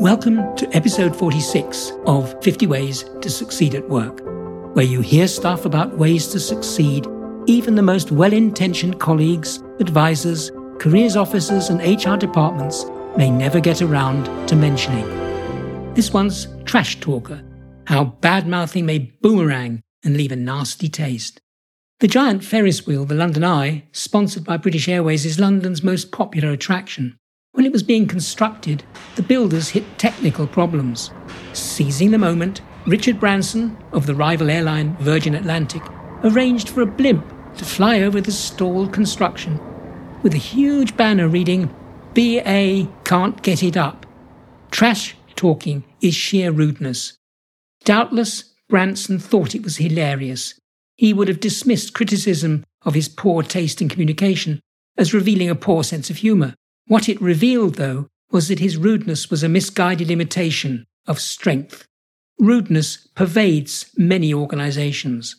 Welcome to episode 46 of 50 Ways to Succeed at Work, where you hear stuff about ways to succeed even the most well intentioned colleagues, advisors, careers officers, and HR departments may never get around to mentioning. This one's Trash Talker How Bad Mouthing May Boomerang and Leave a Nasty Taste. The giant Ferris wheel, the London Eye, sponsored by British Airways, is London's most popular attraction. When it was being constructed, the builders hit technical problems. Seizing the moment, Richard Branson of the rival airline Virgin Atlantic arranged for a blimp to fly over the stalled construction with a huge banner reading BA can't get it up. Trash talking is sheer rudeness. Doubtless, Branson thought it was hilarious. He would have dismissed criticism of his poor taste in communication as revealing a poor sense of humour. What it revealed, though, was that his rudeness was a misguided imitation of strength. Rudeness pervades many organizations.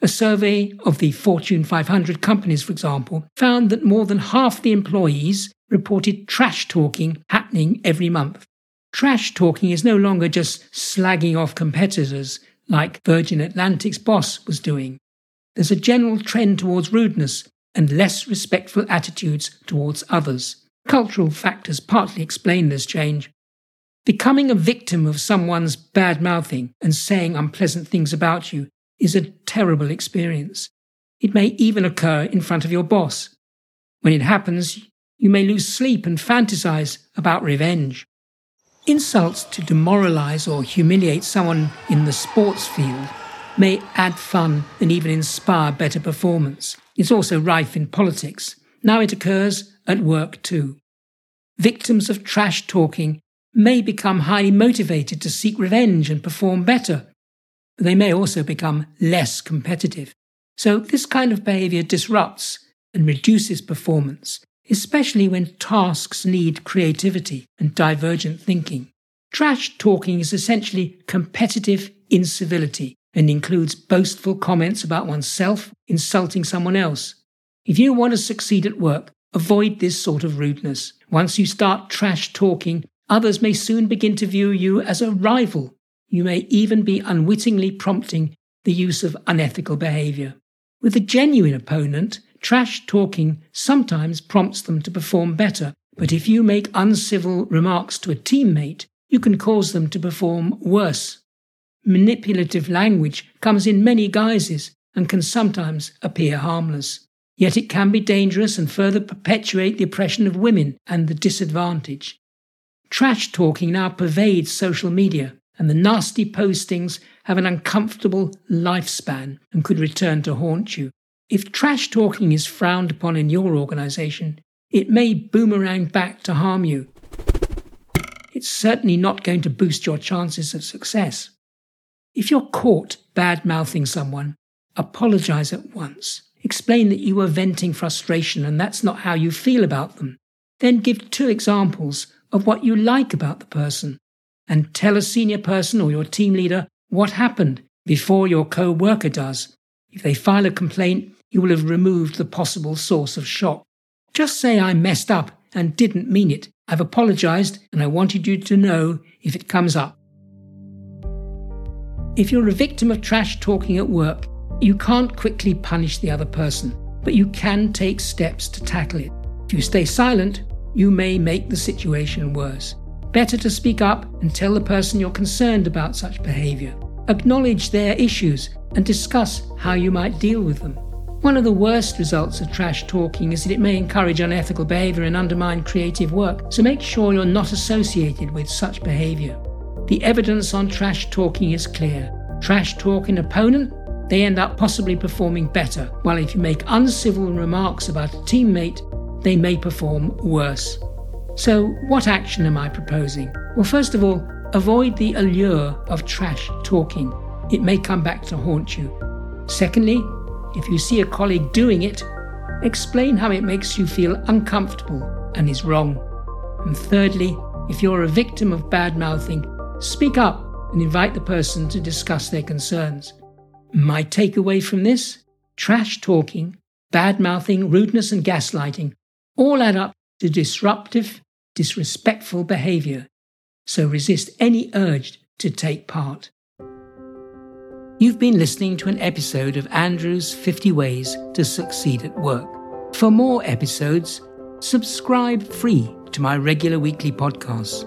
A survey of the Fortune 500 companies, for example, found that more than half the employees reported trash talking happening every month. Trash talking is no longer just slagging off competitors like Virgin Atlantic's boss was doing. There's a general trend towards rudeness and less respectful attitudes towards others. Cultural factors partly explain this change. Becoming a victim of someone's bad mouthing and saying unpleasant things about you is a terrible experience. It may even occur in front of your boss. When it happens, you may lose sleep and fantasize about revenge. Insults to demoralize or humiliate someone in the sports field may add fun and even inspire better performance. It's also rife in politics. Now it occurs at work too. Victims of trash talking may become highly motivated to seek revenge and perform better, they may also become less competitive. So, this kind of behavior disrupts and reduces performance, especially when tasks need creativity and divergent thinking. Trash talking is essentially competitive incivility and includes boastful comments about oneself, insulting someone else. If you want to succeed at work, Avoid this sort of rudeness. Once you start trash talking, others may soon begin to view you as a rival. You may even be unwittingly prompting the use of unethical behavior. With a genuine opponent, trash talking sometimes prompts them to perform better, but if you make uncivil remarks to a teammate, you can cause them to perform worse. Manipulative language comes in many guises and can sometimes appear harmless. Yet it can be dangerous and further perpetuate the oppression of women and the disadvantage. Trash talking now pervades social media, and the nasty postings have an uncomfortable lifespan and could return to haunt you. If trash talking is frowned upon in your organization, it may boomerang back to harm you. It's certainly not going to boost your chances of success. If you're caught bad mouthing someone, apologize at once Explain that you are venting frustration and that's not how you feel about them. Then give two examples of what you like about the person and tell a senior person or your team leader what happened before your co worker does. If they file a complaint, you will have removed the possible source of shock. Just say I messed up and didn't mean it. I've apologized and I wanted you to know if it comes up. If you're a victim of trash talking at work, you can't quickly punish the other person, but you can take steps to tackle it. If you stay silent, you may make the situation worse. Better to speak up and tell the person you're concerned about such behavior. Acknowledge their issues and discuss how you might deal with them. One of the worst results of trash talking is that it may encourage unethical behavior and undermine creative work, so make sure you're not associated with such behavior. The evidence on trash talking is clear. Trash talk an opponent they end up possibly performing better, while if you make uncivil remarks about a teammate, they may perform worse. So, what action am I proposing? Well, first of all, avoid the allure of trash talking. It may come back to haunt you. Secondly, if you see a colleague doing it, explain how it makes you feel uncomfortable and is wrong. And thirdly, if you're a victim of bad mouthing, speak up and invite the person to discuss their concerns. My takeaway from this trash talking, bad mouthing, rudeness, and gaslighting all add up to disruptive, disrespectful behavior. so resist any urge to take part. You've been listening to an episode of Andrew's 50 Ways to Succeed at Work. For more episodes, subscribe free to my regular weekly podcasts.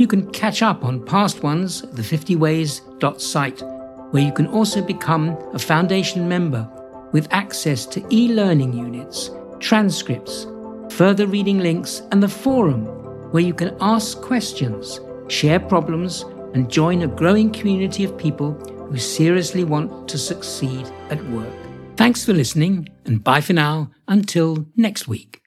You can catch up on past ones at the 50ways.site, where you can also become a foundation member with access to e learning units, transcripts, further reading links, and the forum where you can ask questions, share problems, and join a growing community of people who seriously want to succeed at work. Thanks for listening, and bye for now until next week.